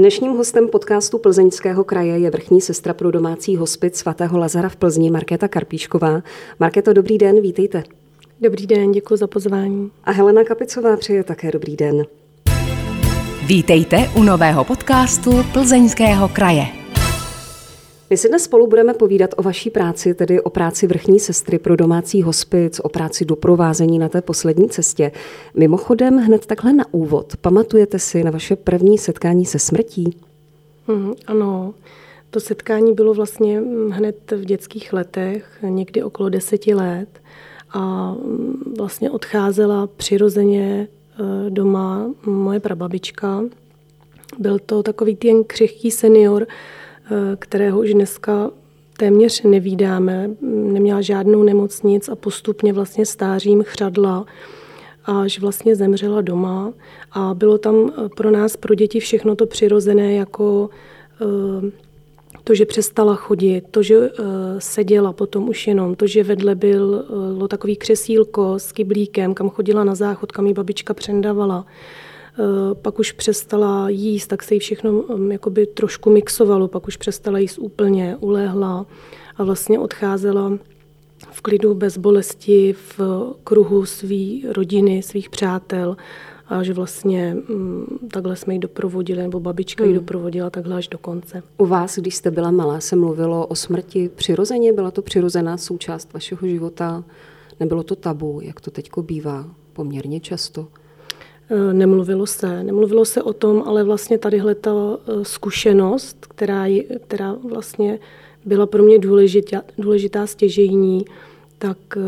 Dnešním hostem podcastu Plzeňského kraje je vrchní sestra pro domácí hospic svatého Lazara v Plzni Markéta Karpíšková. Markéto, dobrý den, vítejte. Dobrý den, děkuji za pozvání. A Helena Kapicová přeje také dobrý den. Vítejte u nového podcastu Plzeňského kraje. My si dnes spolu budeme povídat o vaší práci, tedy o práci vrchní sestry pro domácí hospic, o práci doprovázení na té poslední cestě. Mimochodem, hned takhle na úvod, pamatujete si na vaše první setkání se smrtí? Mm, ano, to setkání bylo vlastně hned v dětských letech, někdy okolo deseti let a mm, vlastně odcházela přirozeně e, doma moje prababička. Byl to takový ten křehký senior, kterého už dneska téměř nevídáme. Neměla žádnou nemocnic a postupně vlastně stářím chřadla až vlastně zemřela doma. A bylo tam e, pro nás, pro děti, všechno to přirozené jako to, že přestala chodit, to, že seděla potom už jenom, to, že vedle byl, uh, takový křesílko s kyblíkem, kam chodila na záchod, kam jí babička přendavala. Uh, pak už přestala jíst, tak se jí všechno um, jakoby trošku mixovalo, pak už přestala jíst úplně, ulehla a vlastně odcházela v klidu, bez bolesti, v kruhu své rodiny, svých přátel a že vlastně m, mm, takhle jsme ji doprovodili, nebo babička hmm. ji doprovodila takhle až do konce. U vás, když jste byla malá, se mluvilo o smrti přirozeně? Byla to přirozená součást vašeho života? Nebylo to tabu, jak to teď bývá poměrně často? E, nemluvilo se. Nemluvilo se o tom, ale vlastně tadyhle ta e, zkušenost, která, která vlastně byla pro mě důležitá, důležitá stěžejní, tak e,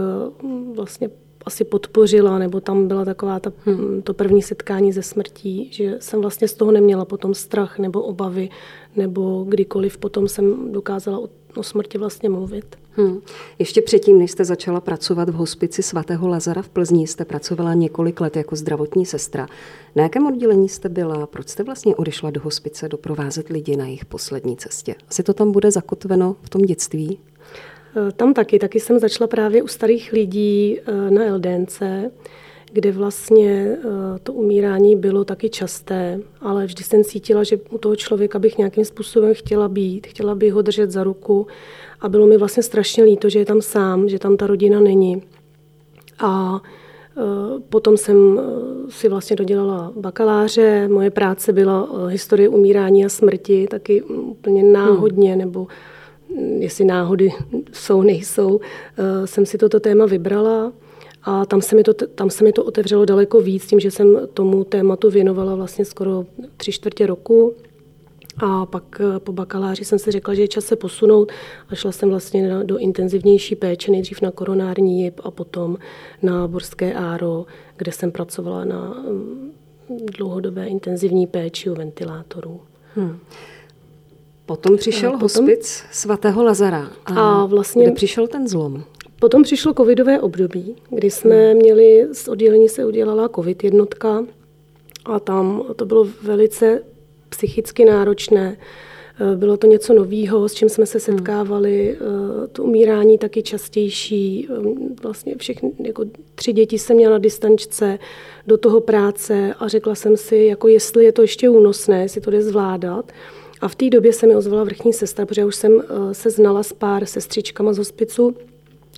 vlastně asi podpořila, nebo tam byla taková ta, hmm. to první setkání ze smrtí, že jsem vlastně z toho neměla potom strach nebo obavy, nebo kdykoliv potom jsem dokázala o, smrti vlastně mluvit. Hmm. Ještě předtím, než jste začala pracovat v hospici svatého Lazara v Plzni, jste pracovala několik let jako zdravotní sestra. Na jakém oddělení jste byla? Proč jste vlastně odešla do hospice doprovázet lidi na jejich poslední cestě? Asi to tam bude zakotveno v tom dětství? Eh, tam taky, taky jsem začala právě u starých lidí eh, na LDNC, kde vlastně eh, to umírání bylo taky časté, ale vždy jsem cítila, že u toho člověka bych nějakým způsobem chtěla být, chtěla bych ho držet za ruku a bylo mi vlastně strašně líto, že je tam sám, že tam ta rodina není. A Potom jsem si vlastně dodělala bakaláře, moje práce byla historie umírání a smrti, taky úplně náhodně, hmm. nebo jestli náhody jsou, nejsou, eh, jsem si toto téma vybrala a tam se, mi to, tam se mi to otevřelo daleko víc, tím, že jsem tomu tématu věnovala vlastně skoro tři čtvrtě roku. A pak eh, po bakaláři jsem si řekla, že je čas se posunout a šla jsem vlastně do intenzivnější péče, nejdřív na koronární jib a potom na Borské áro, kde jsem pracovala na mm, dlouhodobé intenzivní péči u ventilátorů. Hmm. Potom přišel potom, hospic svatého Lazara. A, a vlastně kde přišel ten zlom? Potom přišlo covidové období, kdy jsme hmm. měli, z oddělení se udělala covid jednotka a tam to bylo velice psychicky náročné. Eh, bylo to něco nového, s čím jsme se hmm. setkávali. Hmm. To umírání taky častější. Eh, vlastně všechny, jako tři děti jsem měla na distančce do toho práce a řekla jsem si, jako jestli je to ještě únosné, jestli to jde zvládat. A v té době se mi ozvala vrchní sestra, protože už jsem eh, se znala s pár sestřičkama z hospicu,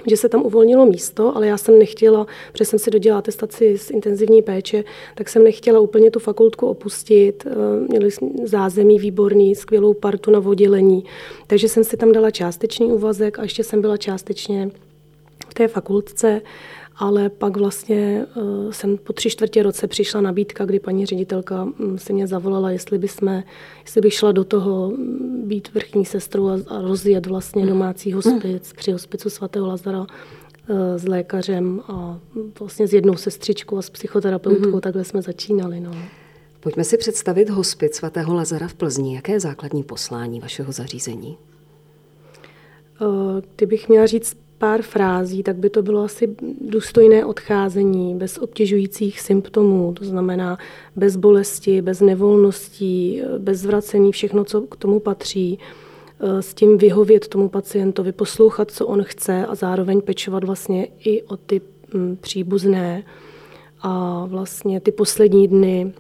že se tam uvolnilo místo, ale já jsem nechtěla, protože jsem si dodělala atestaci z intenzivní péče, tak jsem nechtěla úplně tu fakultku opustit. Eh, měli jsme zázemí výborný, skvělou partu na oddělení, takže jsem si tam dala částečný úvazek a ještě jsem byla částečně v té fakultce ale pak vlastně uh, jsem po tři čtvrtě roce přišla nabídka, kdy paní ředitelka um, se mě zavolala, jestli, by jsme, jestli bych šla do toho mm, být vrchní sestrou a, a rozjet vlastně hmm. domácí hospic při hospicu svatého Lazara uh, s lékařem a vlastně s jednou sestřičkou a s psychoterapeutkou, hmm. takhle jsme začínali. No. Pojďme si představit hospic svatého Lazara v Plzni. Jaké je základní poslání vašeho zařízení? Kdybych měla říct pár frází, tak by to bylo asi důstojné odcházení bez obtěžujících symptomů, to znamená bez bolesti, bez nevolností, bez zvracení, všechno, co k tomu patří, eh, s tím vyhovět tomu pacientovi, poslouchat, co on chce a zároveň pečovat vlastně i o ty mm, příbuzné. A vlastně ty poslední dny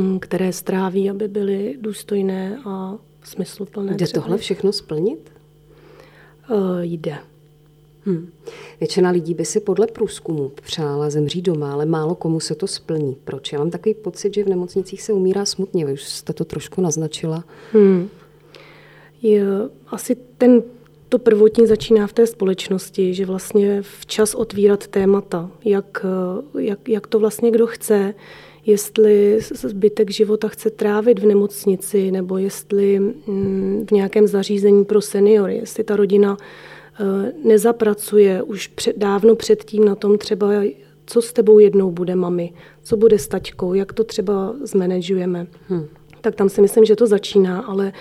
mm, které stráví, aby byly důstojné a smysluplné. Jde tohle všechno splnit? Uh, jde. Hmm. Většina lidí by si podle průzkumu přála zemřít doma, ale málo komu se to splní. Proč? Já mám takový pocit, že v nemocnicích se umírá smutně. Vy už jste to trošku naznačila. Hmm. Je, asi ten to prvotní začíná v té společnosti, že vlastně včas otvírat témata, jak, jak, jak to vlastně kdo chce, jestli zbytek života chce trávit v nemocnici, nebo jestli mm, v nějakém zařízení pro seniory, jestli ta rodina eh, nezapracuje už před, dávno předtím na tom třeba, co s tebou jednou bude mami, co bude s taťkou, jak to třeba zmanagujeme. Hmm. Tak tam si myslím, že to začíná, ale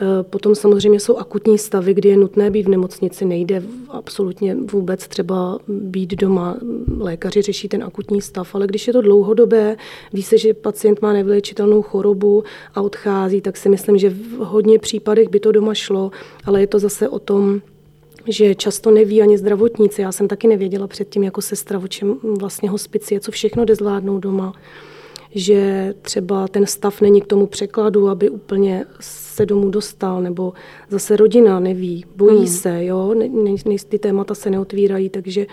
Eh, potom samozřejmě jsou akutní stavy, kdy je nutné být v nemocnici. Nejde absolutně vůbec třeba být doma. Lékaři řeší ten akutní stav, ale když je to dlouhodobé, ví se, že pacient má nevyléčitelnou chorobu a odchází, tak si myslím, že v hodně případech by to doma šlo, ale je to zase o tom, že často neví ani zdravotníci. Já jsem taky nevěděla předtím jako sestra, o čem vlastně hospici je, co všechno jde zvládnout doma že třeba ten stav není k tomu překladu, aby úplně se domů dostal, nebo zase rodina neví, bojí hmm. se, jo, ne, ne, ty témata se neotvírají, takže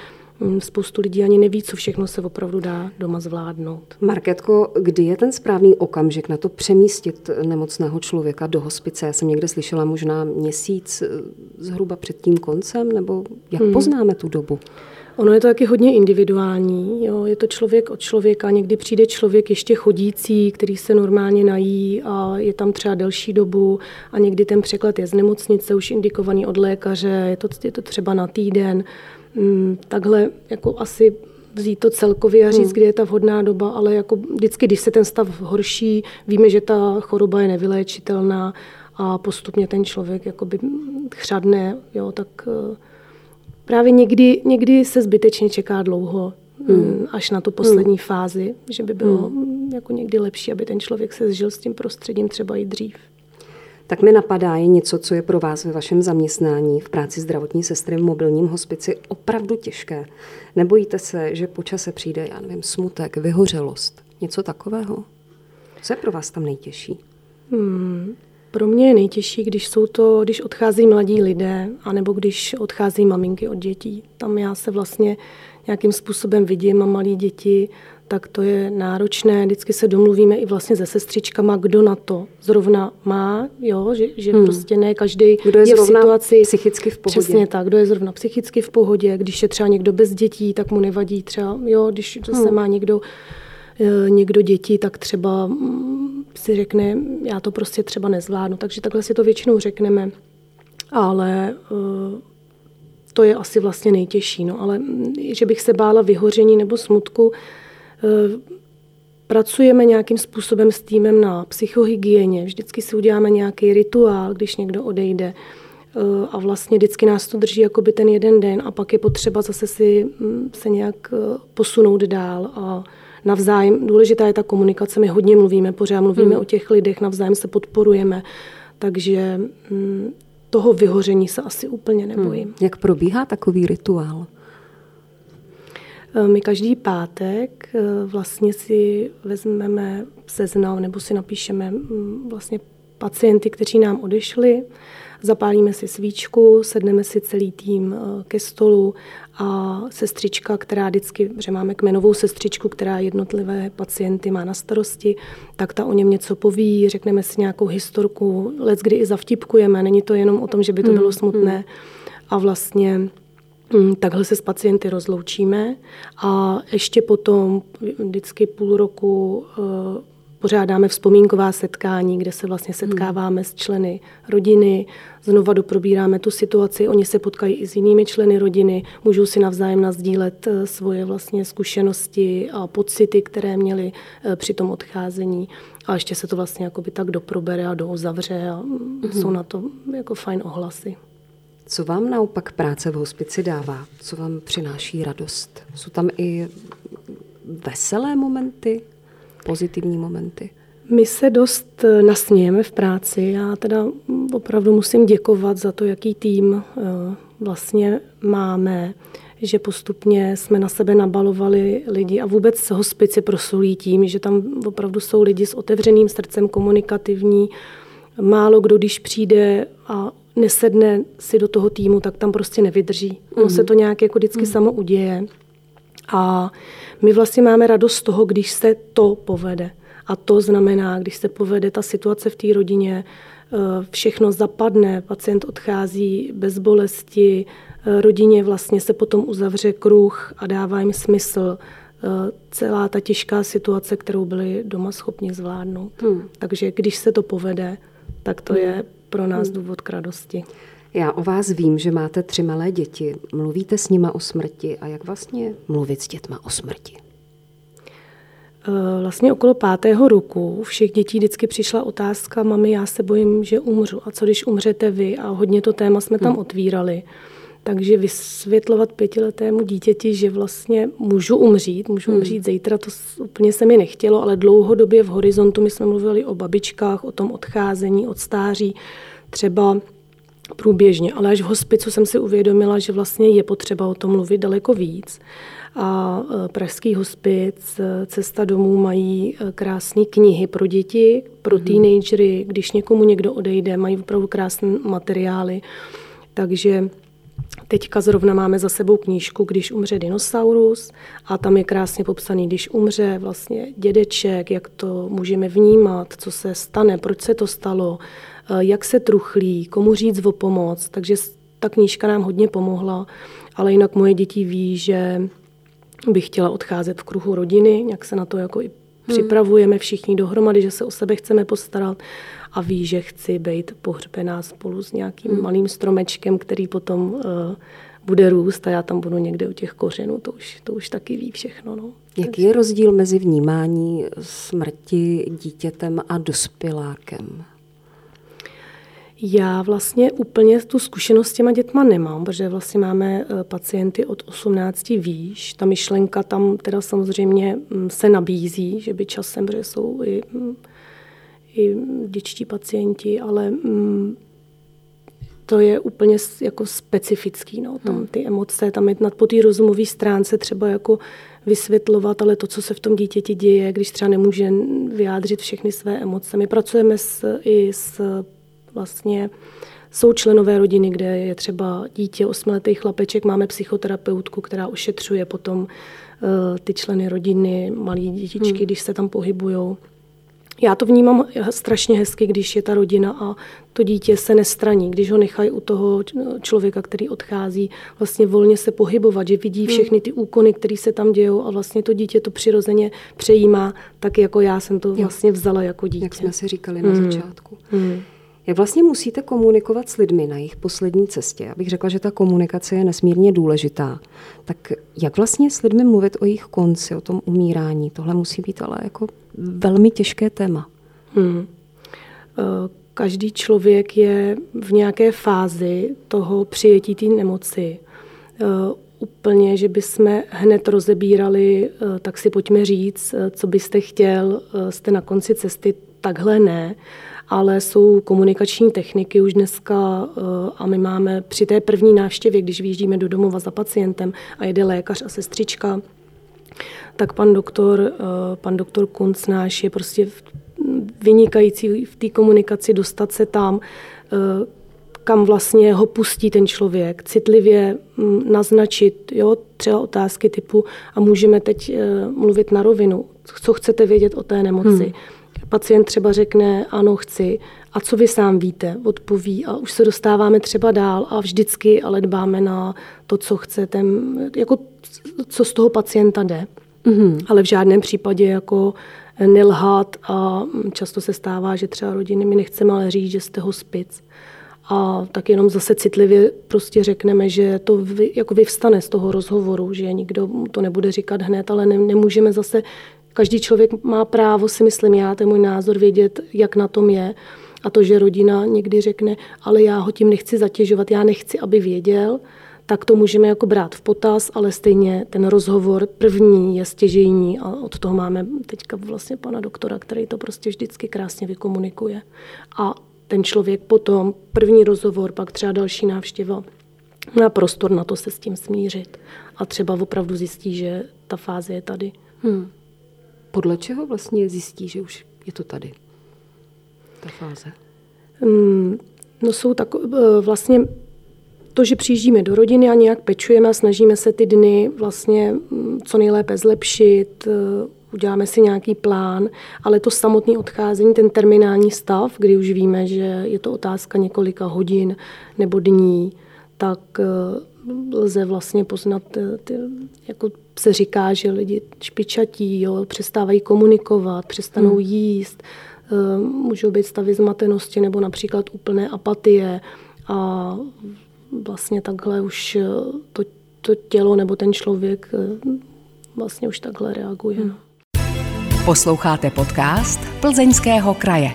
spoustu lidí ani neví, co všechno se opravdu dá doma zvládnout. Marketko, kdy je ten správný okamžik na to přemístit nemocného člověka do hospice? Já jsem někde slyšela možná měsíc eh, zhruba před tím koncem, nebo jak hmm. poznáme tu dobu? Ono je to taky hodně individuální. Jo. Je to člověk od člověka. Někdy přijde člověk ještě chodící, který se normálně nají a je tam třeba delší dobu a někdy ten překlad je z nemocnice už indikovaný od lékaře, je to, je to třeba na týden. Hmm, takhle jako asi vzít to celkově a říct, hmm. kdy je ta vhodná doba, ale jako vždycky, když se ten stav horší, víme, že ta choroba je nevyléčitelná a postupně ten člověk jakoby chřadne, jo, tak uh, právě někdy, někdy se zbytečně čeká dlouho, hmm. Mm, až na tu poslední hmm. fázi, že by bylo hmm. jako někdy lepší, aby ten člověk se zžil s tím prostředím třeba i dřív. Tak mi napadá je něco, co je pro vás ve vašem zaměstnání v práci zdravotní sestry v mobilním hospici opravdu těžké. Nebojíte se, že po čase přijde, já nevím, smutek, vyhořelost, něco takového? Co je pro vás tam nejtěžší? Hmm. Pro mě je nejtěžší, když jsou to, když odchází mladí lidé, anebo když odchází maminky od dětí. Tam já se vlastně nějakým způsobem vidím a malí děti, tak to je náročné. Vždycky se domluvíme i vlastně se sestřičkama, kdo na to zrovna má, jo, že, že hmm. prostě ne každý kdo je, je v situaci psychicky v pohodě. Přesně tak, kdo je zrovna psychicky v pohodě. Když je třeba někdo bez dětí, tak mu nevadí třeba, jo, když zase hmm. má někdo eh, někdo děti, tak třeba mm, si řekne, já to prostě třeba nezvládnu. Takže takhle si to většinou řekneme. Ale eh, to je asi vlastně nejtěžší. No. Ale mm, že bych se bála vyhoření nebo smutku, pracujeme nějakým způsobem s týmem na psychohygieně. Vždycky si uděláme nějaký rituál, když někdo odejde. Eh, a vlastně vždycky nás to drží jako by ten jeden den a pak je potřeba zase si mm, se nějak posunout dál a navzájem, důležitá je ta komunikace, my hodně mluvíme, pořád mluvíme hmm. o těch lidech, navzájem se podporujeme, takže hm, toho vyhoření se asi úplně nebojím. Hmm. Jak probíhá takový rituál? Eh, my každý pátek eh, vlastně si vezmeme seznam nebo si napíšeme vlastně pacienty, kteří nám odešli Zapálíme si svíčku, sedneme si celý tým eh, ke stolu a sestřička, která vždycky, že máme kmenovou sestřičku, která jednotlivé pacienty má na starosti, tak ta o něm něco poví, řekneme si nějakou historku, let kdy i zavtipkujeme, není to jenom o tom, že by to hmm, bylo smutné. Hmm. A vlastně Takhle se s pacienty rozloučíme a ještě potom vždycky půl roku eh, pořádáme vzpomínková setkání, kde se vlastně setkáváme hmm. s členy rodiny, znova doprobíráme tu situaci, oni se potkají i s jinými členy rodiny, můžou si navzájem nazdílet eh, svoje vlastně zkušenosti a pocity, které měli eh, při tom odcházení. A ještě se to vlastně jakoby tak doprobere a douzavře a hmm. jsou na to jako fajn ohlasy. Co vám naopak práce v hospici dává? Co vám přináší radost? Jsou tam i veselé momenty? pozitivní momenty? My se dost eh, nasmějeme v práci. Já teda opravdu musím děkovat za to, jaký tým eh, vlastně máme, že postupně jsme na sebe nabalovali lidi a vůbec hospice prosulí tím, že tam opravdu jsou lidi s otevřeným srdcem, komunikativní. Málo kdo, když přijde a nesedne si do toho týmu, tak tam prostě nevydrží. Ono mm. se to nějak jako vždycky mm. samo uděje. A my vlastně máme radost z toho, když se to povede. A to znamená, když se povede ta situace v té rodině, eh, všechno zapadne, pacient odchází bez bolesti, eh, rodině vlastně se potom uzavře kruh a dává jim smysl eh, celá ta těžká situace, kterou byli doma schopni zvládnout. Hmm. Takže když se to povede, tak to hmm. je pro nás hmm. důvod k radosti. Já o vás vím, že máte tři malé děti. Mluvíte s nima o smrti a jak vlastně mluvit s dětma o smrti? Eh, vlastně okolo pátého roku všech dětí vždycky přišla otázka, mami, já se bojím, že umřu. A co když umřete vy? A hodně to téma jsme tam hmm. Takže vysvětlovat pětiletému dítěti, že vlastně můžu umřít, můžu hmm. umřít zítra, to úplně se mi nechtělo, ale dlouhodobě v horizontu my jsme mluvili o babičkách, o tom odcházení, od stáří, třeba průběžně, ale až v hospicu jsem si uvědomila, že vlastně je potřeba o tom mluvit daleko víc. A e, Pražský hospic, e, Cesta domů mají e, krásné knihy pro děti, pro mm. teenagery, když někomu někdo odejde, mají opravdu krásné materiály. Takže Teďka zrovna máme za sebou knížku Když umře dinosaurus a tam je krásně popsaný, když umře vlastně dědeček, jak to můžeme vnímat, co se stane, proč se to stalo, jak se truchlí, komu říct o pomoc. Takže ta knížka nám hodně pomohla, ale jinak moje děti ví, že bych chtěla odcházet v kruhu rodiny, jak se na to jako i. připravujeme všichni dohromady, že se o sebe chceme postarat a ví, že chci být pohřbená spolu s nějakým hmm. malým stromečkem, který potom uh, bude růst a já tam budu někde u těch kořenů, to už, to už taky ví všechno. No. Jaký je rozdíl mezi vnímání smrti dítětem a dospělákem? Já vlastně úplně tu zkušenost s těma dětma nemám, protože vlastně máme eh, pacienty od 18 výš. Ta myšlenka tam teda samozřejmě mm, se nabízí, že by časem, protože jsou i, mm, i dětští pacienti, ale mm, to je úplně jako specifický. No. Tam hmm. ty emoce, tam je po té rozumové stránce třeba jako vysvětlovat, ale to, co se v tom dítěti děje, když třeba nemůže vyjádřit všechny své emoce. My pracujeme s, i s vlastně jsou členové rodiny, kde je třeba dítě, osmiletý chlapeček, máme psychoterapeutku, která ošetřuje potom uh, ty členy rodiny, malí dětičky, hmm. když se tam pohybují. Já to vnímám strašně hezky, když je ta rodina a to dítě se nestraní, když ho nechají u toho člověka, který odchází, vlastně volně se pohybovat, že vidí hmm. všechny ty úkony, které se tam dějou a vlastně to dítě to přirozeně přejímá, tak jako já jsem to vlastně vzala jako dítě. Jak jsme si říkali na hmm. začátku. Hmm. Jak vlastně musíte komunikovat s lidmi na jejich poslední cestě? Abych řekla, že ta komunikace je nesmírně důležitá. Tak jak vlastně s lidmi mluvit o jejich konci, o tom umírání? Tohle musí být ale jako velmi těžké téma. Hmm. Eh, každý člověk je v nějaké fázi toho přijetí té nemoci. Eh, úplně, že bychom hned rozebírali, eh, tak si pojďme říct, co byste chtěl, jste na konci cesty, takhle ne ale jsou komunikační techniky už dneska eh, a my máme při té první návštěvě, když vyjíždíme do domova za pacientem a jede lékař a sestřička, tak pan doktor, eh, pan doktor Kunc náš je prostě vynikající v té komunikaci dostat se tam, eh, kam vlastně ho pustí ten člověk, citlivě mm, naznačit, jo, třeba otázky typu a můžeme teď mluvit na rovinu, co chcete vědět o té nemoci. Hmm Pacient třeba řekne, ano, chci. A co vy sám víte? Odpoví a už se dostáváme třeba dál a vždycky ale dbáme na to, co chcete, jako co z toho pacienta jde. Mm-hmm. Ale v žádném případě jako nelhat a často se stává, že třeba rodiny mi nechceme ale říct, že jste hospic. A tak jenom zase citlivě prostě řekneme, že to vy, jako vyvstane z toho rozhovoru, že nikdo to nebude říkat hned, ale ne, nemůžeme zase Každý člověk má právo, si myslím já, je můj názor, vědět, jak na tom je. A to, že rodina někdy řekne, ale já ho tím nechci zatěžovat, já nechci, aby věděl, tak to můžeme jako brát v potaz, ale stejně ten rozhovor první je stěžejní a od toho máme teďka vlastně pana doktora, který to prostě vždycky krásně vykomunikuje. A ten člověk potom, první rozhovor, pak třeba další návštěva, má prostor na to se s tím smířit. A třeba opravdu zjistí, že ta fáze je tady. Hmm. Podle čeho vlastně zjistí, že už je to tady, ta fáze? Hmm, no jsou tak, eh, vlastně to, že přijíždíme do rodiny a nějak pečujeme a snažíme se ty dny vlastně mm, co nejlépe zlepšit, eh, uděláme si nějaký plán, ale to samotné odcházení, ten terminální stav, kdy už víme, že je to otázka několika hodin nebo dní, tak eh, lze vlastně poznat, ty, jako se říká, že lidi špičatí, jo, přestávají komunikovat, přestanou hmm. jíst, můžou být stavy zmatenosti nebo například úplné apatie a vlastně takhle už eh, to, to tělo nebo ten člověk eh, vlastně už takhle reaguje. Hmm. Posloucháte podcast Plzeňského kraje.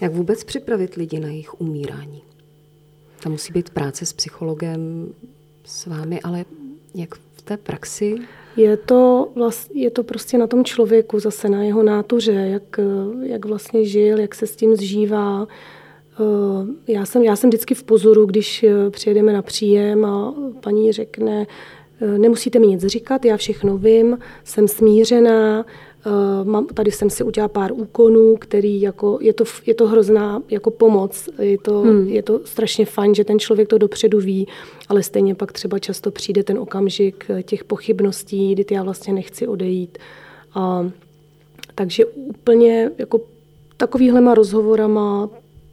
Jak vůbec připravit lidi na jejich umírání? Tam musí být práce s psychologem, s vámi, ale jak té praxi? Je to, vlast, je to prostě na tom člověku, zase na jeho nátuře, jak, jak vlastně žil, jak se s tím zžívá, Eh, já jsem, já jsem vždycky v pozoru, když eh, přijedeme na příjem a paní řekne, eh, nemusíte mi nic říkat, já všechno vím, jsem smířená, mám, tady jsem si udělala pár úkonů, který jako, je to, je to hrozná jako pomoc, je to, hmm. je to strašně fajn, že ten člověk to dopředu ví, ale stejně pak třeba často přijde ten okamžik těch pochybností, kdy já vlastně nechci odejít. A, takže úplně jako takovýhlema rozhovorama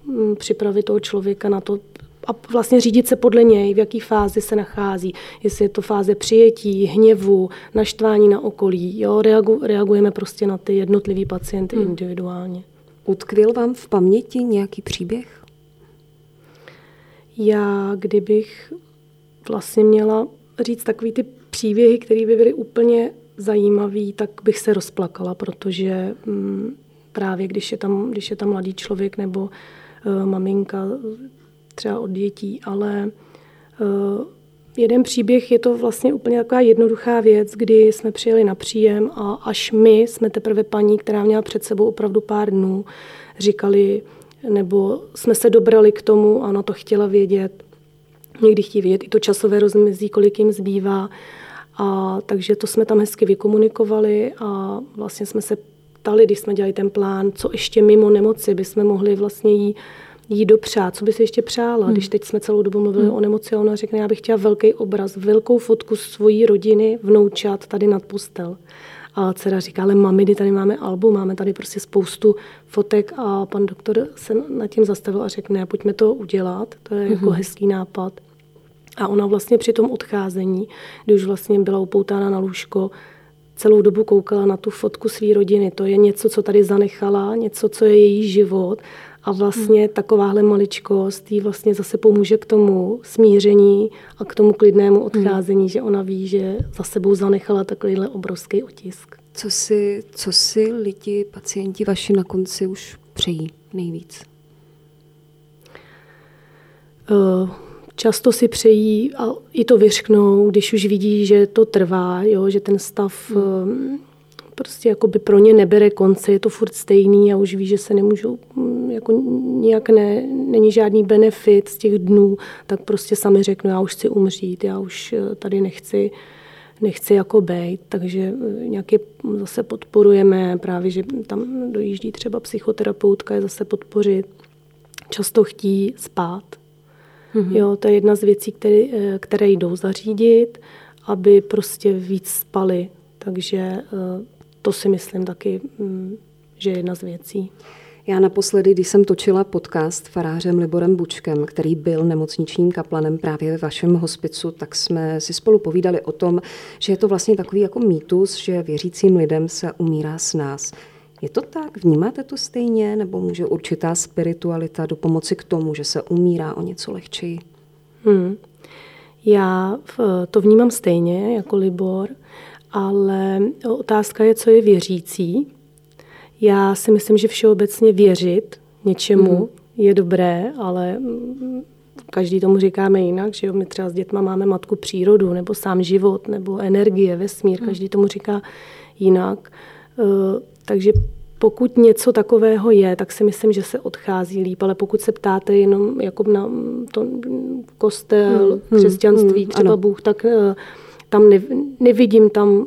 Mm, připravit toho člověka na to a vlastně řídit se podle něj, v jaký fázi se nachází. Jestli je to fáze přijetí, hněvu, naštvání na okolí. Jo, reagu, reagujeme prostě na ty jednotlivý pacienty hmm. individuálně. Utkvěl vám v paměti nějaký příběh? Já, kdybych vlastně měla říct takový ty příběhy, které by byly úplně zajímavý, tak bych se rozplakala, protože mm, právě když je tam, když je tam mladý člověk nebo Eh, maminka třeba od dětí, ale eh, jeden příběh je to vlastně úplně taková jednoduchá věc, kdy jsme přijeli na příjem a až my jsme teprve paní, která měla před sebou opravdu pár dnů, říkali, nebo jsme se dobrali k tomu a ona to chtěla vědět. Někdy chtějí vědět i to časové rozmezí, kolik jim zbývá. A takže to jsme tam hezky vykomunikovali a vlastně jsme se ptali, když jsme dělali ten plán, co ještě mimo nemoci bychom mohli vlastně jí, jí dopřát, co by si ještě přála. Hmm. Když teď jsme celou dobu mluvili hmm. o nemoci, ona řekne, já bych chtěla velký obraz, velkou fotku svojí rodiny, vnoučat tady nad postel. A dcera říká, ale mami, tady máme album, máme tady prostě spoustu fotek a pan doktor se nad tím zastavil a řekne, ne, pojďme to udělat, to je jako hmm. hezký nápad. A ona vlastně při tom odcházení, když už vlastně byla upoutána na lůžko, celou dobu koukala na tu fotku své rodiny. To je něco, co tady zanechala, něco, co je její život. A vlastně hmm. takováhle maličkost jí vlastně zase pomůže k tomu smíření a k tomu klidnému hmm. odcházení, hmm. že ona ví, že za sebou zanechala takovýhle obrovský otisk. Co si, co si lidi, pacienti vaši na konci už přejí nejvíc? Uh, často si přejí a i to vyřknou, když už vidí, že to trvá, jo, že ten stav hmm. Prostě jako by pro ně nebere konce, je to furt stejný a už ví, že se nemůžou, mm, jako nějak ne, není žádný benefit z těch dnů, tak prostě sami řeknu, já už chci umřít, já už eh, tady nechci, nechci jako bejt, takže eh, nějaké zase podporujeme, právě, že tam dojíždí třeba psychoterapeutka, je zase podpořit. Často chtí spát, Mm-hmm. Jo, to je jedna z věcí, které, eh, které jdou zařídit, aby prostě víc spali. Takže to si myslím taky, mm, že je jedna z věcí. Já naposledy, když jsem točila podcast farářem Liborem Bučkem, který byl nemocničním kaplanem právě ve vašem hospicu, tak jsme si spolu povídali o tom, že je to vlastně takový jako mýtus, že věřícím lidem se umírá s nás. Je to tak? Vnímáte to stejně? Nebo může určitá spiritualita do pomoci k tomu, že se umírá o něco lehčeji? Hmm. Já to vnímám stejně jako Libor, ale otázka je, co je věřící. Já si myslím, že všeobecně věřit něčemu hmm. je dobré, ale každý tomu říkáme jinak, že jo? my třeba s dětma máme matku přírodu, nebo sám život, nebo energie, vesmír, hmm. každý tomu říká jinak. Eh, takže pokud něco takového je, tak si myslím, že se odchází líp, ale pokud se ptáte jenom jako na to kostel, hmm, křesťanství, hmm, třeba ano. Bůh, tak uh, tam ne, nevidím tam uh,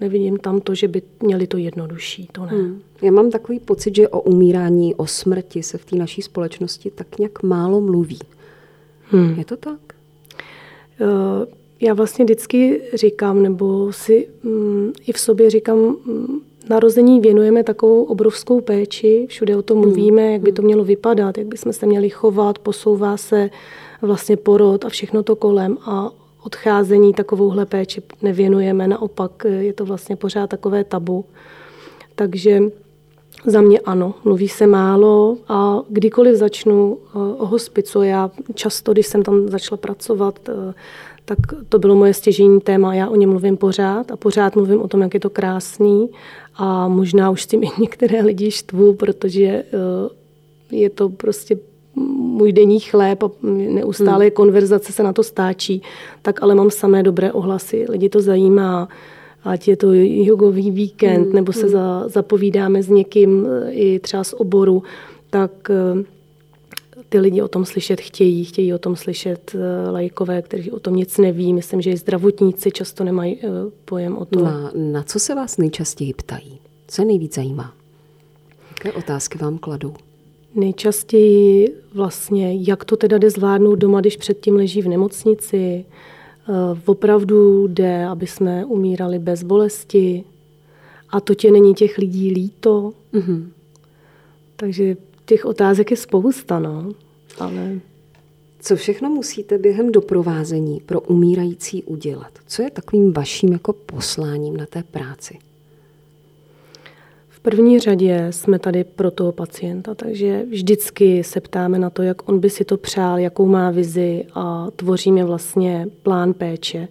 nevidím tam to, že by měli to jednodušší, to ne. Hmm. Já mám takový pocit, že o umírání, o smrti se v té naší společnosti tak nějak málo mluví. Hmm. Je to tak? Uh, já vlastně vždycky říkám, nebo si um, i v sobě říkám, um, narození věnujeme takovou obrovskou péči, všude o tom hmm. mluvíme, jak by to mělo vypadat, jak bychom se měli chovat, posouvá se vlastně porod a všechno to kolem a odcházení takovouhle péči nevěnujeme, naopak je to vlastně pořád takové tabu. Takže za mě ano, mluví se málo a kdykoliv začnu eh, o hospicu, já často, když jsem tam začala pracovat, eh, tak to bylo moje stěžení téma. Já o něm mluvím pořád a pořád mluvím o tom, jak je to krásný a možná už s tím i některé lidi štvu, protože eh, je to prostě můj denní chléb a neustále hmm. konverzace se na to stáčí, tak ale mám samé dobré ohlasy. Lidi to zajímá, ať je to jogový víkend, hmm. nebo se hmm. za, zapovídáme s někým eh, i třeba z oboru, tak eh, ty lidi o tom slyšet chtějí, chtějí o tom slyšet eh, lajkové, kteří o tom nic neví. Myslím, že i zdravotníci často nemají pojem o tom. Na, na co se vás nejčastěji ptají? Co nejvíc zajímá? Jaké otázky vám kladou? Nejčastěji vlastně, jak to teda jde zvládnout doma, když předtím leží v nemocnici. Eh, opravdu jde, aby jsme umírali bez bolesti. A to tě není těch lidí líto. Mm-hmm. Takže těch otázek je spousta, no. Ale... Co všechno musíte během doprovázení pro umírající udělat? Co je takovým vaším jako posláním na té práci? První řadě jsme tady pro toho pacienta, takže vždycky se ptáme na to, jak on by si to přál, jakou má vizi a tvoříme vlastně plán péče.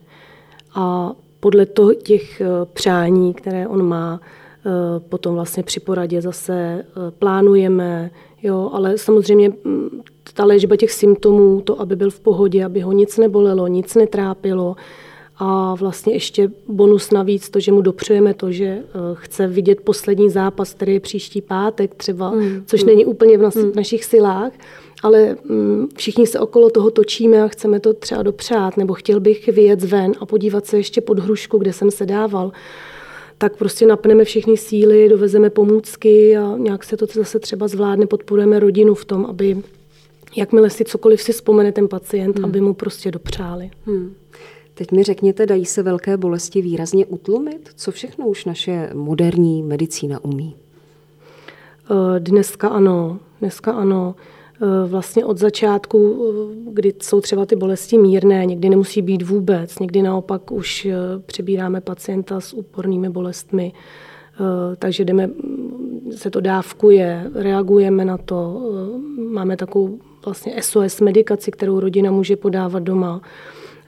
A podle toho, těch eh, přání, které on má, eh, potom vlastně při poradě zase eh, plánujeme, jo, ale samozřejmě mm, ta léčba těch symptomů, to, aby byl v pohodě, aby ho nic nebolelo, nic netrápilo, a vlastně ještě bonus navíc, to, že mu dopřejeme to, že eh, chce vidět poslední zápas, který je příští pátek třeba, mm. což mm. není úplně v, nas, mm. v našich silách, ale mm, všichni se okolo toho točíme a chceme to třeba dopřát, nebo chtěl bych vyjet ven a podívat se ještě pod hrušku, kde jsem se dával tak prostě napneme všechny síly, dovezeme pomůcky a nějak se to zase třeba zvládne, podporujeme rodinu v tom, aby jakmile si cokoliv si vzpomene ten pacient, hmm. aby mu prostě dopřáli. Hmm. Teď mi řekněte, dají se velké bolesti výrazně utlumit? Co všechno už naše moderní medicína umí? Eh, dneska ano, dneska ano. Eh, vlastně od začátku, eh, kdy jsou třeba ty bolesti mírné, někdy nemusí být vůbec, někdy naopak už přebíráme pacienta s úpornými bolestmi, takže jdeme, se to dávkuje, reagujeme na to, máme takovou vlastně SOS medikaci, kterou rodina může podávat doma.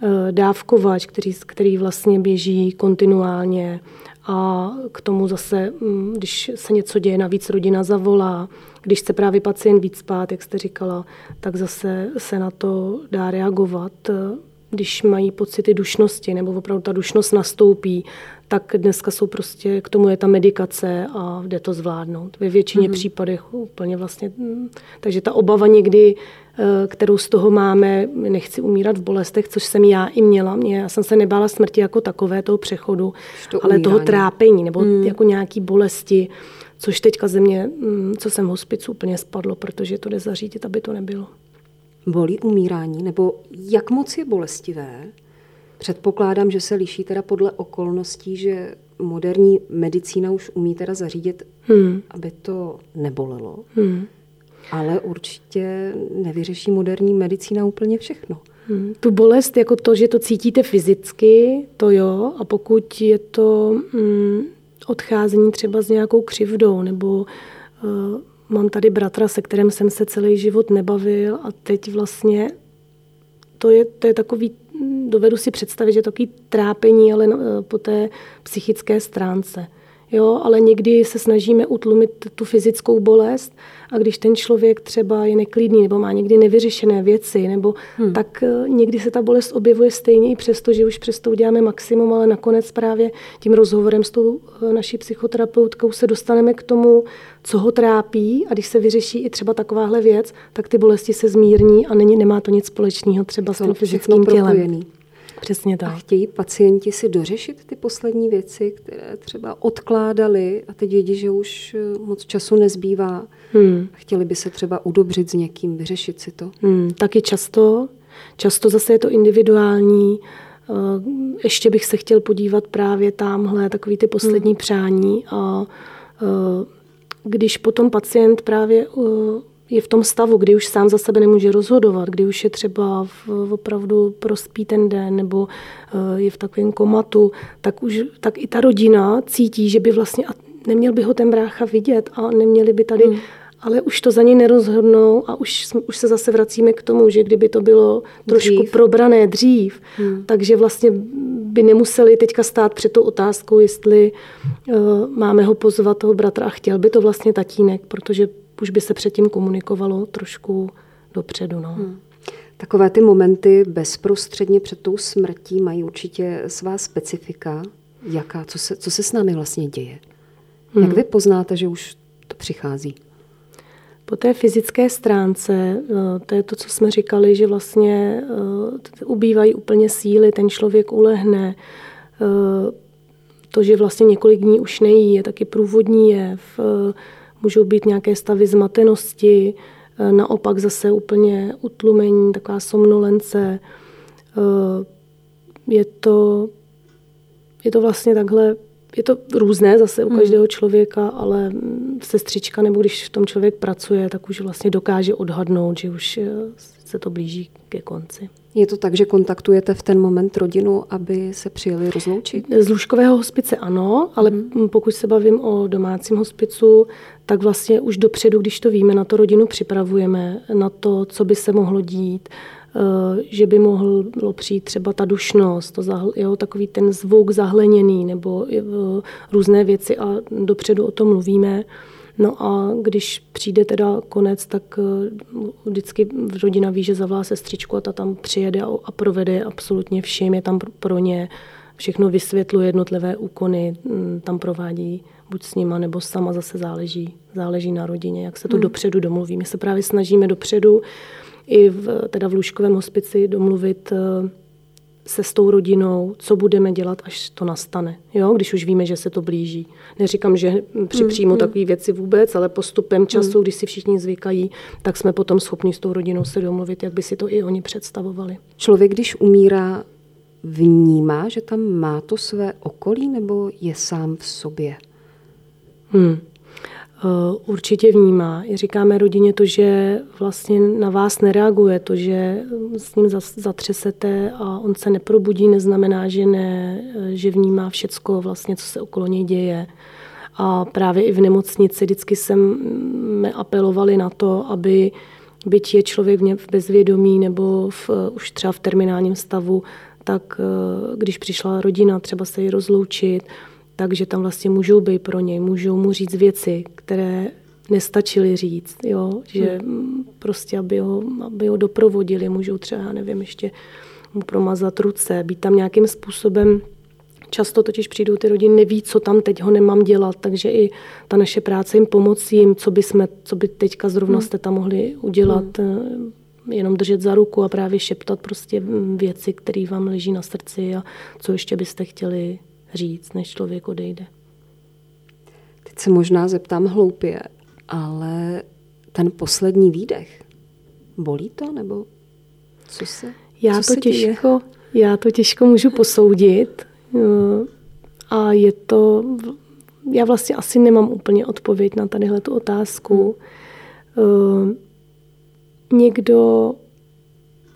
Eh, dávkovač, který, který vlastně běží kontinuálně a k tomu zase, mm, když se něco děje, navíc rodina zavolá, když se právě pacient víc spát, jak jste říkala, tak zase se na to dá reagovat. Když mají pocity dušnosti nebo opravdu ta dušnost nastoupí, tak dneska jsou prostě, k tomu je ta medikace a jde to zvládnout. Ve většině mm-hmm. případech úplně vlastně. Mm, takže ta obava někdy Eh, kterou z toho máme, nechci umírat v bolestech, což jsem já i měla. Mě, já jsem se nebála smrti jako takové, toho přechodu, to ale toho trápení nebo hmm. jako nějaký bolesti, což teďka ze mě, mm, co jsem v hospicu, úplně spadlo, protože to jde zařídit, aby to nebylo. Bolí umírání, nebo jak moc je bolestivé? Předpokládám, že se liší teda podle okolností, že moderní medicína už umí teda zařídit, hmm. aby to nebolelo. Hmm ale určitě nevyřeší moderní medicína úplně všechno. Hmm. Tu bolest, jako to, že to cítíte fyzicky, to jo, a pokud je to hmm, odcházení třeba s nějakou křivdou, nebo uh, mám tady bratra, se kterým jsem se celý život nebavil a teď vlastně to je, to je takový, dovedu si představit, že je takový trápení, ale po té psychické stránce. Jo, ale někdy se snažíme utlumit tu fyzickou bolest a když ten člověk třeba je neklidný nebo má někdy nevyřešené věci, nebo hmm. tak eh, někdy se ta bolest objevuje stejně i přesto, že už přesto uděláme maximum, ale nakonec právě tím rozhovorem s tou eh, naší psychoterapeutkou se dostaneme k tomu, co ho trápí a když se vyřeší i třeba takováhle věc, tak ty bolesti se zmírní a není, nemá to nic společného třeba s tím fyzickým tělem. Propojený. Přesně tak. A chtějí pacienti si dořešit ty poslední věci, které třeba odkládali a teď vědí, že už eh, moc času nezbývá. Hmm. Chtěli by se třeba udobřit s někým, vyřešit si to? Hmm, taky často. Často zase je to individuální. Eh, ještě bych se chtěl podívat právě tamhle, takový ty poslední hmm. přání. A eh, když potom pacient právě je v tom stavu, kdy už sám za sebe nemůže rozhodovat, kdy už je třeba v, opravdu prospí ten den nebo eh, je v takovém komatu, tak, už, tak i ta rodina cítí, že by vlastně, a neměl by ho ten brácha vidět a neměli by tady, hmm. ale už to za něj nerozhodnou a už, už se zase vracíme k tomu, že kdyby to bylo trošku dřív. probrané dřív, hmm. takže vlastně by nemuseli teďka stát před tou otázkou, jestli uh, máme ho pozvat toho bratra a chtěl by to vlastně tatínek, protože už by se předtím komunikovalo trošku dopředu. No. Hmm. Takové ty momenty bezprostředně před tou smrtí mají určitě svá specifika. Jaká? Co se, co se s námi vlastně děje? Hmm. Jak vy poznáte, že už to přichází? Po té fyzické stránce, eh, to je to, co jsme říkali, že vlastně eh, ubývají úplně síly, ten člověk ulehne, eh, to, že vlastně několik dní už nejí, je taky průvodní jev, Můžou být nějaké stavy zmatenosti, eh, naopak zase úplně utlumení, taková somnolence. Eh, je to, je to vlastně takhle, je to různé zase u hmm. každého člověka, ale sestřička nebo když v tom člověk pracuje, tak už vlastně dokáže odhadnout, že už eh, se to blíží ke konci. Je to tak, že kontaktujete v ten moment rodinu, aby se přijeli rozloučit? Z lůžkového hospice ano, ale hmm. pokud se bavím o domácím hospicu, tak vlastně už dopředu, když to víme, na to rodinu připravujeme, na to, co by se mohlo dít, eh, že by mohlo přijít třeba ta dušnost, to zahl, jo, takový ten zvuk zahleněný nebo eh, různé věci a dopředu o tom mluvíme. No a když přijde teda konec, tak eh, vždycky rodina ví, že zavolá sestřičku a ta tam přijede a provede absolutně všem, je tam pro ně, všechno vysvětluje, jednotlivé úkony mm, tam provádí buď s nima, nebo sama zase záleží, záleží na rodině, jak se to hmm. dopředu domluví. My se právě snažíme dopředu i v, teda v lůžkovém hospici domluvit eh, se s tou rodinou, co budeme dělat, až to nastane, jo? když už víme, že se to blíží. Neříkám, že připřímo hmm, hmm. takové věci vůbec, ale postupem času, hmm. když si všichni zvykají, tak jsme potom schopni s tou rodinou se domluvit, jak by si to i oni představovali. Člověk, když umírá, vnímá, že tam má to své okolí, nebo je sám v sobě? Hmm. Eh, určitě vnímá. Říkáme rodině to, že vlastně na vás nereaguje, to, že s ním zatřesete a on se neprobudí, neznamená, že, ne, eh, že vnímá všecko, vlastně, co se okolo něj děje. A právě i v nemocnici vždycky jsme apelovali na to, aby byť je člověk v bezvědomí nebo v, už třeba v terminálním stavu, tak eh, když přišla rodina třeba se jí rozloučit, takže tam vlastně můžou být pro něj, můžou mu říct věci, které nestačili říct, jo? že hmm. prostě, aby ho, aby ho doprovodili, můžou třeba, já nevím, ještě mu promazat ruce, být tam nějakým způsobem Často totiž přijdou ty rodiny, neví, co tam teď ho nemám dělat, takže i ta naše práce jim pomocí jim, co by, jsme, co by teďka zrovna hmm. jste tam mohli udělat, hmm. jenom držet za ruku a právě šeptat prostě věci, které vám leží na srdci a co ještě byste chtěli říct, než člověk odejde. Teď se možná zeptám hloupě, ale ten poslední výdech, bolí to nebo co se Já co to se těžko, já to těžko můžu posoudit a je to, já vlastně asi nemám úplně odpověď na tadyhle tu otázku. Hmm. Někdo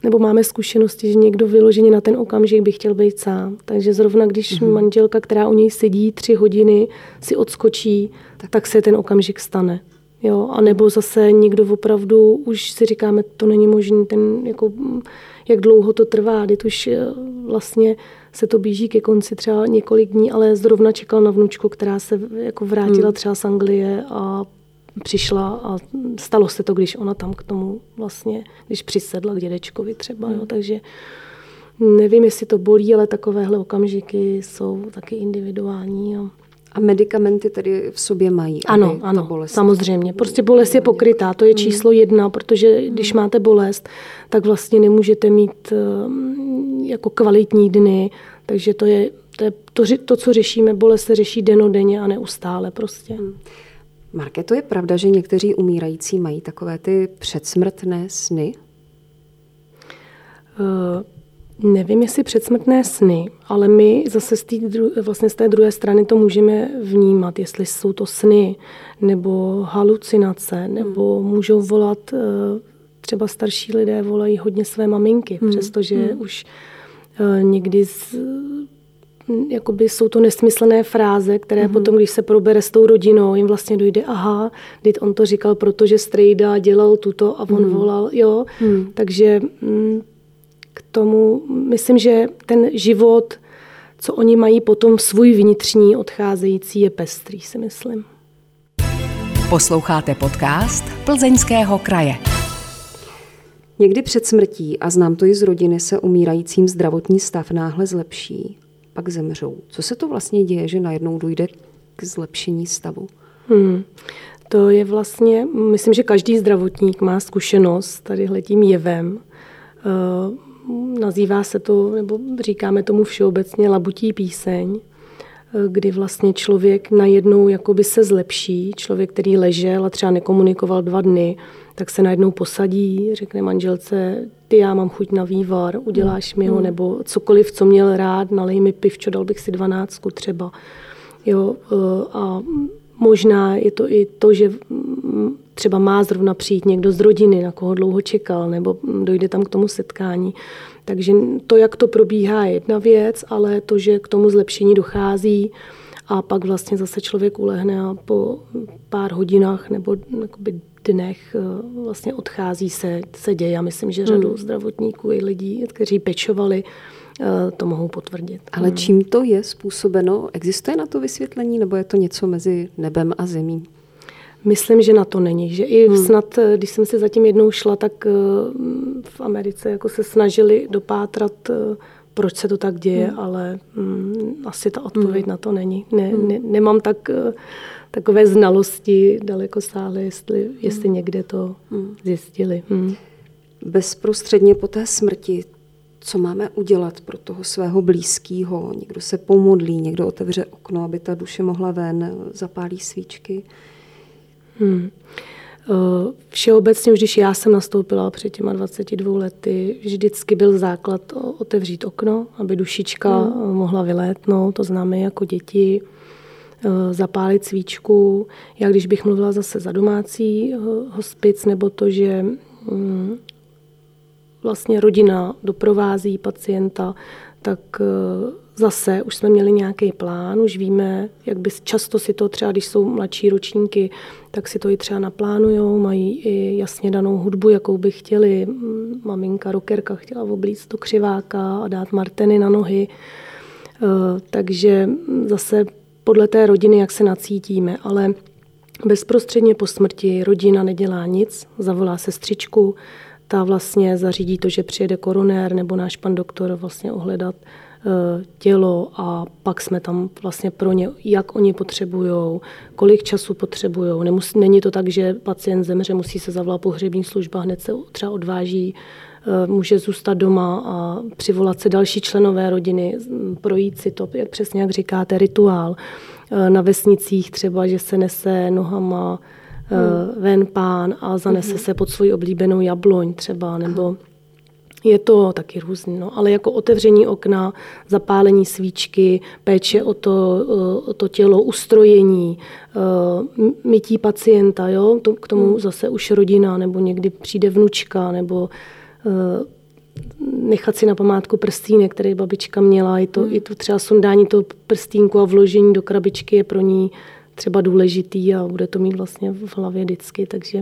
nebo máme zkušenosti, že někdo vyloženě na ten okamžik by chtěl být sám. Takže zrovna když mm-hmm. manželka, která u něj sedí tři hodiny, si odskočí, tak, tak se ten okamžik stane. Jo, a nebo zase někdo opravdu už si říkáme, to není možné, ten jako, jak dlouho to trvá, teď už eh, vlastně se to bíží ke konci třeba několik dní, ale zrovna čekal na vnučku, která se jako vrátila hmm. třeba z Anglie a přišla a stalo se to, když ona tam k tomu vlastně, když přisedla k dědečkovi třeba, hmm. jo, takže nevím, jestli to bolí, ale takovéhle okamžiky jsou taky individuální. Jo. A medicamenty tedy v sobě mají? Ano, ano, bolest... samozřejmě. Prostě bolest je pokrytá, to je hmm. číslo jedna, protože když hmm. máte bolest, tak vlastně nemůžete mít ehm, jako kvalitní dny, takže to je to, je to, to co řešíme, bolest se řeší denodenně a neustále prostě. Hmm. Marke, to je pravda, že někteří umírající mají takové ty předsmrtné sny? Uh, Nevím, jestli předsmrtné sny, ale my zase z té, vlastně z té druhé strany to můžeme vnímat, jestli jsou to sny nebo halucinace, nebo hmm. můžou volat, eh, třeba starší lidé volají hodně své maminky, hmm. přestože hmm. už eh, někdy z, jakoby jsou to nesmyslné fráze, které hmm. potom, když se probere s tou rodinou, jim vlastně dojde, aha, teď on to říkal, protože strejda dělal tuto a on hmm. volal, jo. Hmm. Takže mm, k tomu, myslím, že ten život, co oni mají potom svůj vnitřní odcházející, je pestrý, si myslím. Posloucháte podcast Plzeňského kraje. Někdy před smrtí, a znám to i z rodiny, se umírajícím zdravotní stav náhle zlepší, pak zemřou. Co se to vlastně děje, že najednou dojde k zlepšení stavu? Hmm. To je vlastně, myslím, že každý zdravotník má zkušenost tady tím jevem. Uh, nazývá se to, nebo říkáme tomu všeobecně labutí píseň, kdy vlastně člověk najednou jakoby se zlepší, člověk, který ležel a třeba nekomunikoval dva dny, tak se najednou posadí, řekne manželce, ty já mám chuť na vývar, uděláš mi ho, hmm. nebo cokoliv, co měl rád, nalej mi pivčo, dal bych si dvanáctku třeba. Jo, e, a možná je to i to, že třeba má zrovna přijít někdo z rodiny, na koho dlouho čekal, nebo dojde tam k tomu setkání. Takže to, jak to probíhá, je jedna věc, ale to, že k tomu zlepšení dochází a pak vlastně zase člověk ulehne a po pár hodinách nebo dnech eh, vlastně odchází se, se děje. Já myslím, že řadu hmm. zdravotníků i lidí, kteří pečovali, eh, to mohou potvrdit. Ale hmm. čím to je způsobeno? Existuje na to vysvětlení nebo je to něco mezi nebem a zemí? Myslím, že na to není. Že i hmm. snad, eh, když jsem si zatím jednou šla, tak v Americe jako se snažili dopátrat, proč se to tak děje, hmm. ale mm, asi ta odpověď hmm. na to není. Ne, hmm. ne, nemám tak takové znalosti daleko sále, jestli, jestli hmm. někde to hmm. zjistili. Hmm. Bezprostředně po té smrti, co máme udělat pro toho svého blízkého? Někdo se pomodlí, někdo otevře okno, aby ta duše mohla ven, zapálí svíčky. Hmm. Všeobecně, už když já jsem nastoupila před těma 22 lety, vždycky byl základ otevřít okno, aby dušička hmm. mohla vylétnout, to známe jako děti, zapálit svíčku. Já když bych mluvila zase za domácí eh, hospic, nebo to, že hm, vlastně rodina doprovází pacienta, tak zase už jsme měli nějaký plán, už víme, jak by často si to třeba, když jsou mladší ročníky, tak si to i třeba naplánujou, mají i jasně danou hudbu, jakou by chtěli. Maminka rockerka chtěla oblíct to křiváka a dát marteny na nohy. Eh, takže zase podle té rodiny, jak se nacítíme, ale bezprostředně po smrti rodina nedělá nic, zavolá sestřičku, ta vlastně zařídí to, že přijede koronér nebo náš pan doktor vlastně ohledat Eh, tělo a pak jsme tam vlastně pro ně, jak oni potřebují, kolik času potřebují. Není to tak, že pacient zemře, musí se zavolat pohřební služba, hned se třeba odváží, může zůstat doma a přivolat se další členové rodiny, projít si to, přesně jak říkáte, rituál. Eh, na vesnicích třeba, že se nese nohama hmm. ven pán a zanese hmm. se pod svoji oblíbenou jabloň třeba, nebo Aha je to taky různý, no, ale jako otevření okna, zapálení svíčky, péče o to, o to tělo, ustrojení, eh, mytí pacienta, jo? To, k tomu hmm. zase už rodina, nebo někdy přijde vnučka, nebo eh, nechat si na památku prstínek, který babička měla. I to, hmm. i to třeba sundání toho prstínku a vložení do krabičky je pro ní třeba důležitý a bude to mít vlastně v hlavě vždycky, takže,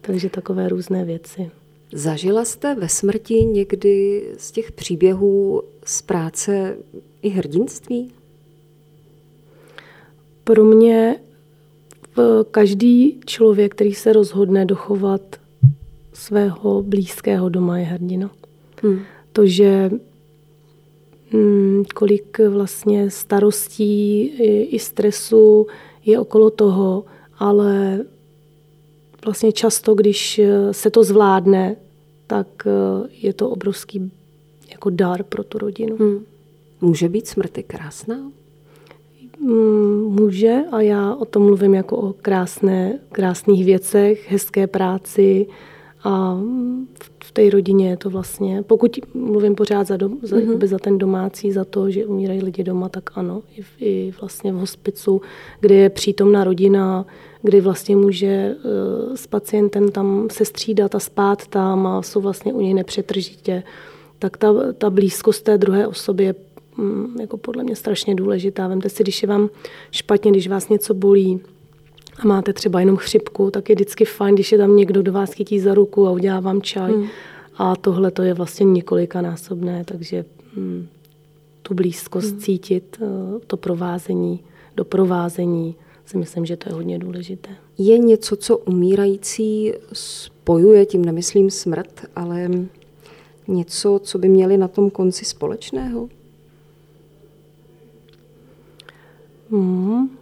takže takové různé věci. Zažila jste ve smrti někdy z těch příběhů z práce i hrdinství? Pro mě každý člověk, který se rozhodne dochovat svého blízkého doma, je hrdina. Hmm. To, že hmm, kolik vlastně starostí i, i stresu je okolo toho, ale vlastně často, když se to zvládne, tak eh, je to obrovský jako dar pro tu rodinu. Hmm. Může být smrty krásná? Mm, může a já o tom mluvím jako o krásné, krásných věcech, hezké práci a v té rodině je to vlastně, pokud mluvím pořád za, dom, za, mm-hmm. za ten domácí, za to, že umírají lidi doma, tak ano, i, v, i vlastně v hospicu, kde je přítomná rodina, kdy vlastně může uh, s pacientem tam se střídat a spát tam a jsou vlastně u něj nepřetržitě, tak ta, ta blízkost té druhé osoby je Mm, jako podle mě strašně důležitá. Vemte si, když je vám špatně, když vás něco bolí a máte třeba jenom chřipku, tak je vždycky fajn, když je tam někdo, kdo vás chytí za ruku a udělá vám čaj. Hmm. A tohle to je vlastně několikanásobné, takže hmm, tu blízkost hmm. cítit, eh, to provázení, doprovázení, si myslím, že to je hodně důležité. Je něco, co umírající spojuje, tím nemyslím smrt, ale něco, co by měli na tom konci společného? Hmm.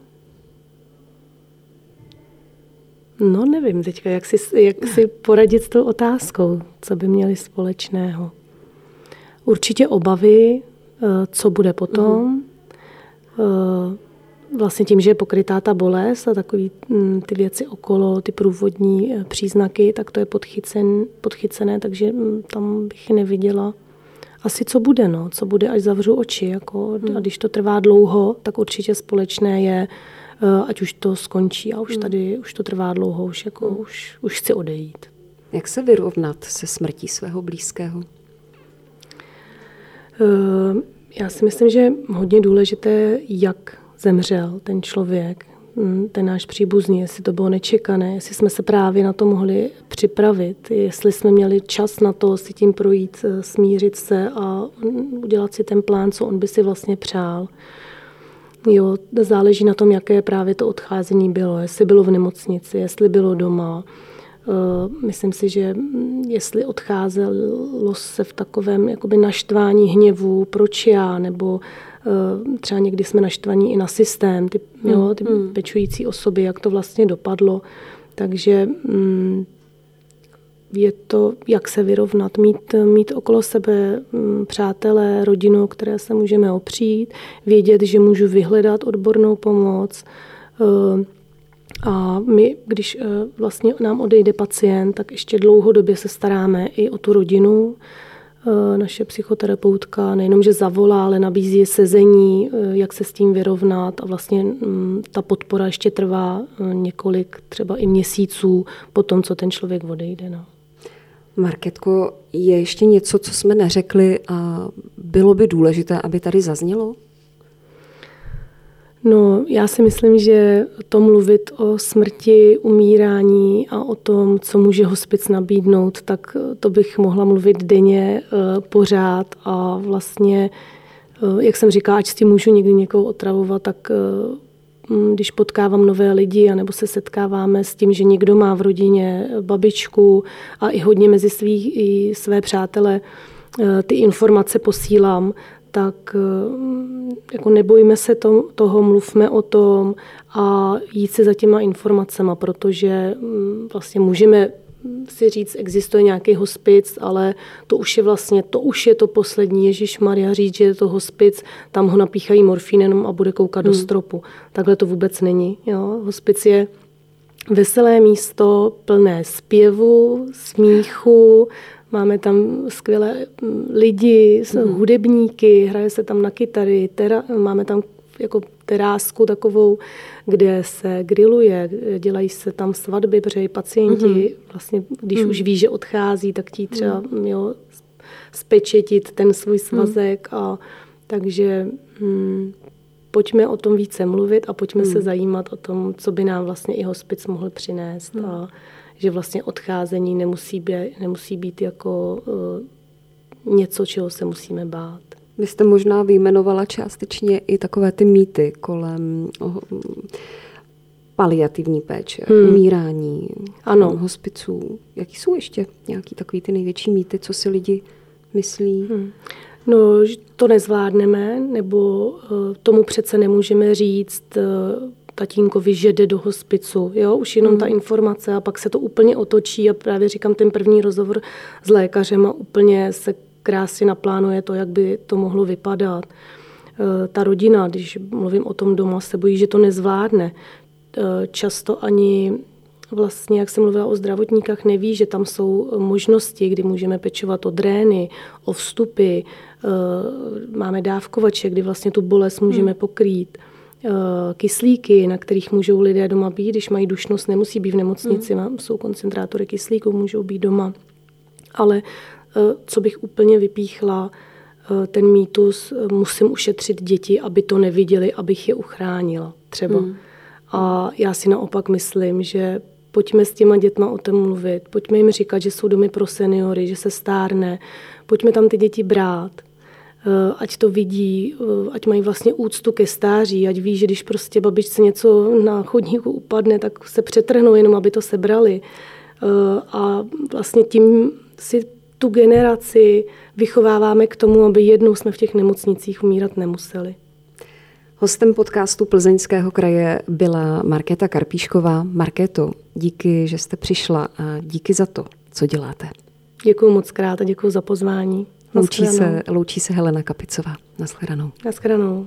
No nevím teďka, jak si, jak si poradit s tou otázkou, co by měli společného. Určitě obavy, eh, co bude potom. Mm. Vlastně tím, že je pokrytá ta bolest a takový hm, ty věci okolo, ty průvodní eh, příznaky, tak to je podchycen, podchycené, takže hm, tam bych neviděla asi co bude, no, co bude, až zavřu oči. Jako, hmm. A když to trvá dlouho, tak určitě společné je, eh, ať už to skončí a už hmm. tady, už to trvá dlouho, už, jako, hmm. už, už chci odejít. Jak se vyrovnat se smrtí svého blízkého? Eh, já si myslím, že je hodně důležité, jak zemřel ten člověk, Mm, ten náš příbuzný, jestli to bylo nečekané, jestli jsme se právě na to mohli připravit, jestli jsme měli čas na to si tím projít, eh, smířit se a udělat si ten plán, co on by si vlastně přál. Jo, záleží na tom, jaké právě to odcházení bylo, jestli bylo v nemocnici, jestli bylo doma. Eh, myslím si, že mm, jestli odcházelo se v takovém jakoby naštvání hněvu, proč já, nebo Eh, třeba někdy jsme naštvaní i na systém, ty, jo, ty hmm. pečující osoby, jak to vlastně dopadlo. Takže mm, je to, jak se vyrovnat, mít, mít okolo sebe mm, přátelé, rodinu, které se můžeme opřít, vědět, že můžu vyhledat odbornou pomoc. Eh, a my, když eh, vlastně nám odejde pacient, tak ještě dlouhodobě se staráme i o tu rodinu, Eh, naše psychoterapeutka nejenom, že zavolá, ale nabízí sezení, jak se s tím vyrovnat a vlastně mm, ta podpora ještě trvá několik třeba i měsíců po tom, co ten člověk odejde. No. Marketko, je ještě něco, co jsme neřekli a bylo by důležité, aby tady zaznělo? No, já si myslím, že to mluvit o smrti, umírání a o tom, co může hospic nabídnout, tak to bych mohla mluvit denně eh, pořád a vlastně, eh, jak jsem říkala, ať s tím můžu někdy někoho otravovat, tak eh, když potkávám nové lidi, anebo se setkáváme s tím, že někdo má v rodině babičku a i hodně mezi svých, i své přátele ty informace posílám, tak eh, jako nebojme se to, toho, mluvme o tom a jít si za těma informacemi, protože mm, vlastně můžeme si říct, existuje nějaký hospic, ale to už je vlastně, to už je to poslední. Ježíš Maria říct, že je to hospic, tam ho napíchají morfínem a bude koukat hmm. do stropu. Takhle to vůbec není. Jo? Hospic je veselé místo, plné zpěvu, smíchu, Máme tam skvělé mm, lidi, mm. hudebníky, hraje se tam na kytary, tera, máme tam jako terásku takovou, kde se grilluje, dělají se tam svatby, protože pacienti mm-hmm. vlastně, když mm. už ví, že odchází, tak ti třeba mm. jo, spečetit ten svůj svazek mm. a takže hm, pojďme o tom více mluvit a pojďme mm. se zajímat o tom, co by nám vlastně i hospic mohl přinést mm. a že vlastně odcházení nemusí být, nemusí být jako uh, něco, čeho se musíme bát. Vy jste možná vyjmenovala částečně i takové ty mýty kolem paliativní péče, hmm. umírání, ano. hospiců. Jaký jsou ještě nějaký takový ty největší mýty, co si lidi myslí? Hmm. No, to nezvládneme, nebo uh, tomu přece nemůžeme říct uh, tatínkovi, že jde do hospicu. Jo? Už jenom hmm. ta informace a pak se to úplně otočí a právě říkám ten první rozhovor s lékařem a úplně se krásně naplánuje to, jak by to mohlo vypadat. Uh, ta rodina, když mluvím o tom doma, se bojí, že to nezvládne. Uh, často ani vlastně, jak jsem mluvila o zdravotníkách, neví, že tam jsou možnosti, kdy můžeme pečovat o drény, o vstupy, eh, máme dávkovače, kdy vlastně tu bolest můžeme hmm. pokrýt, kyslíky, na kterých můžou lidé doma být, když mají dušnost, nemusí být v nemocnici, hmm. jsou koncentrátory kyslíku, můžou být doma. Ale co bych úplně vypíchla, ten mýtus, musím ušetřit děti, aby to neviděli, abych je uchránila třeba. Hmm. A já si naopak myslím, že pojďme s těma dětma o tom mluvit, pojďme jim říkat, že jsou domy pro seniory, že se stárne, pojďme tam ty děti brát, eh, ať to vidí, eh, ať mají vlastně úctu ke stáří, ať ví, že když prostě babičce něco na chodníku upadne, tak se přetrhnou jenom, aby to sebrali. Eh, a vlastně tím si tu generaci vychováváme k tomu, aby jednou jsme v těch nemocnicích umírat nemuseli. Hostem podcastu Plzeňského kraje byla Markéta Karpíšková. Markéto, díky, že jste přišla a díky za to, co děláte. Děkuji moc krát a děkuji za pozvání. Loučí se, loučí se Helena Kapicová. Naschledanou. Naschledanou.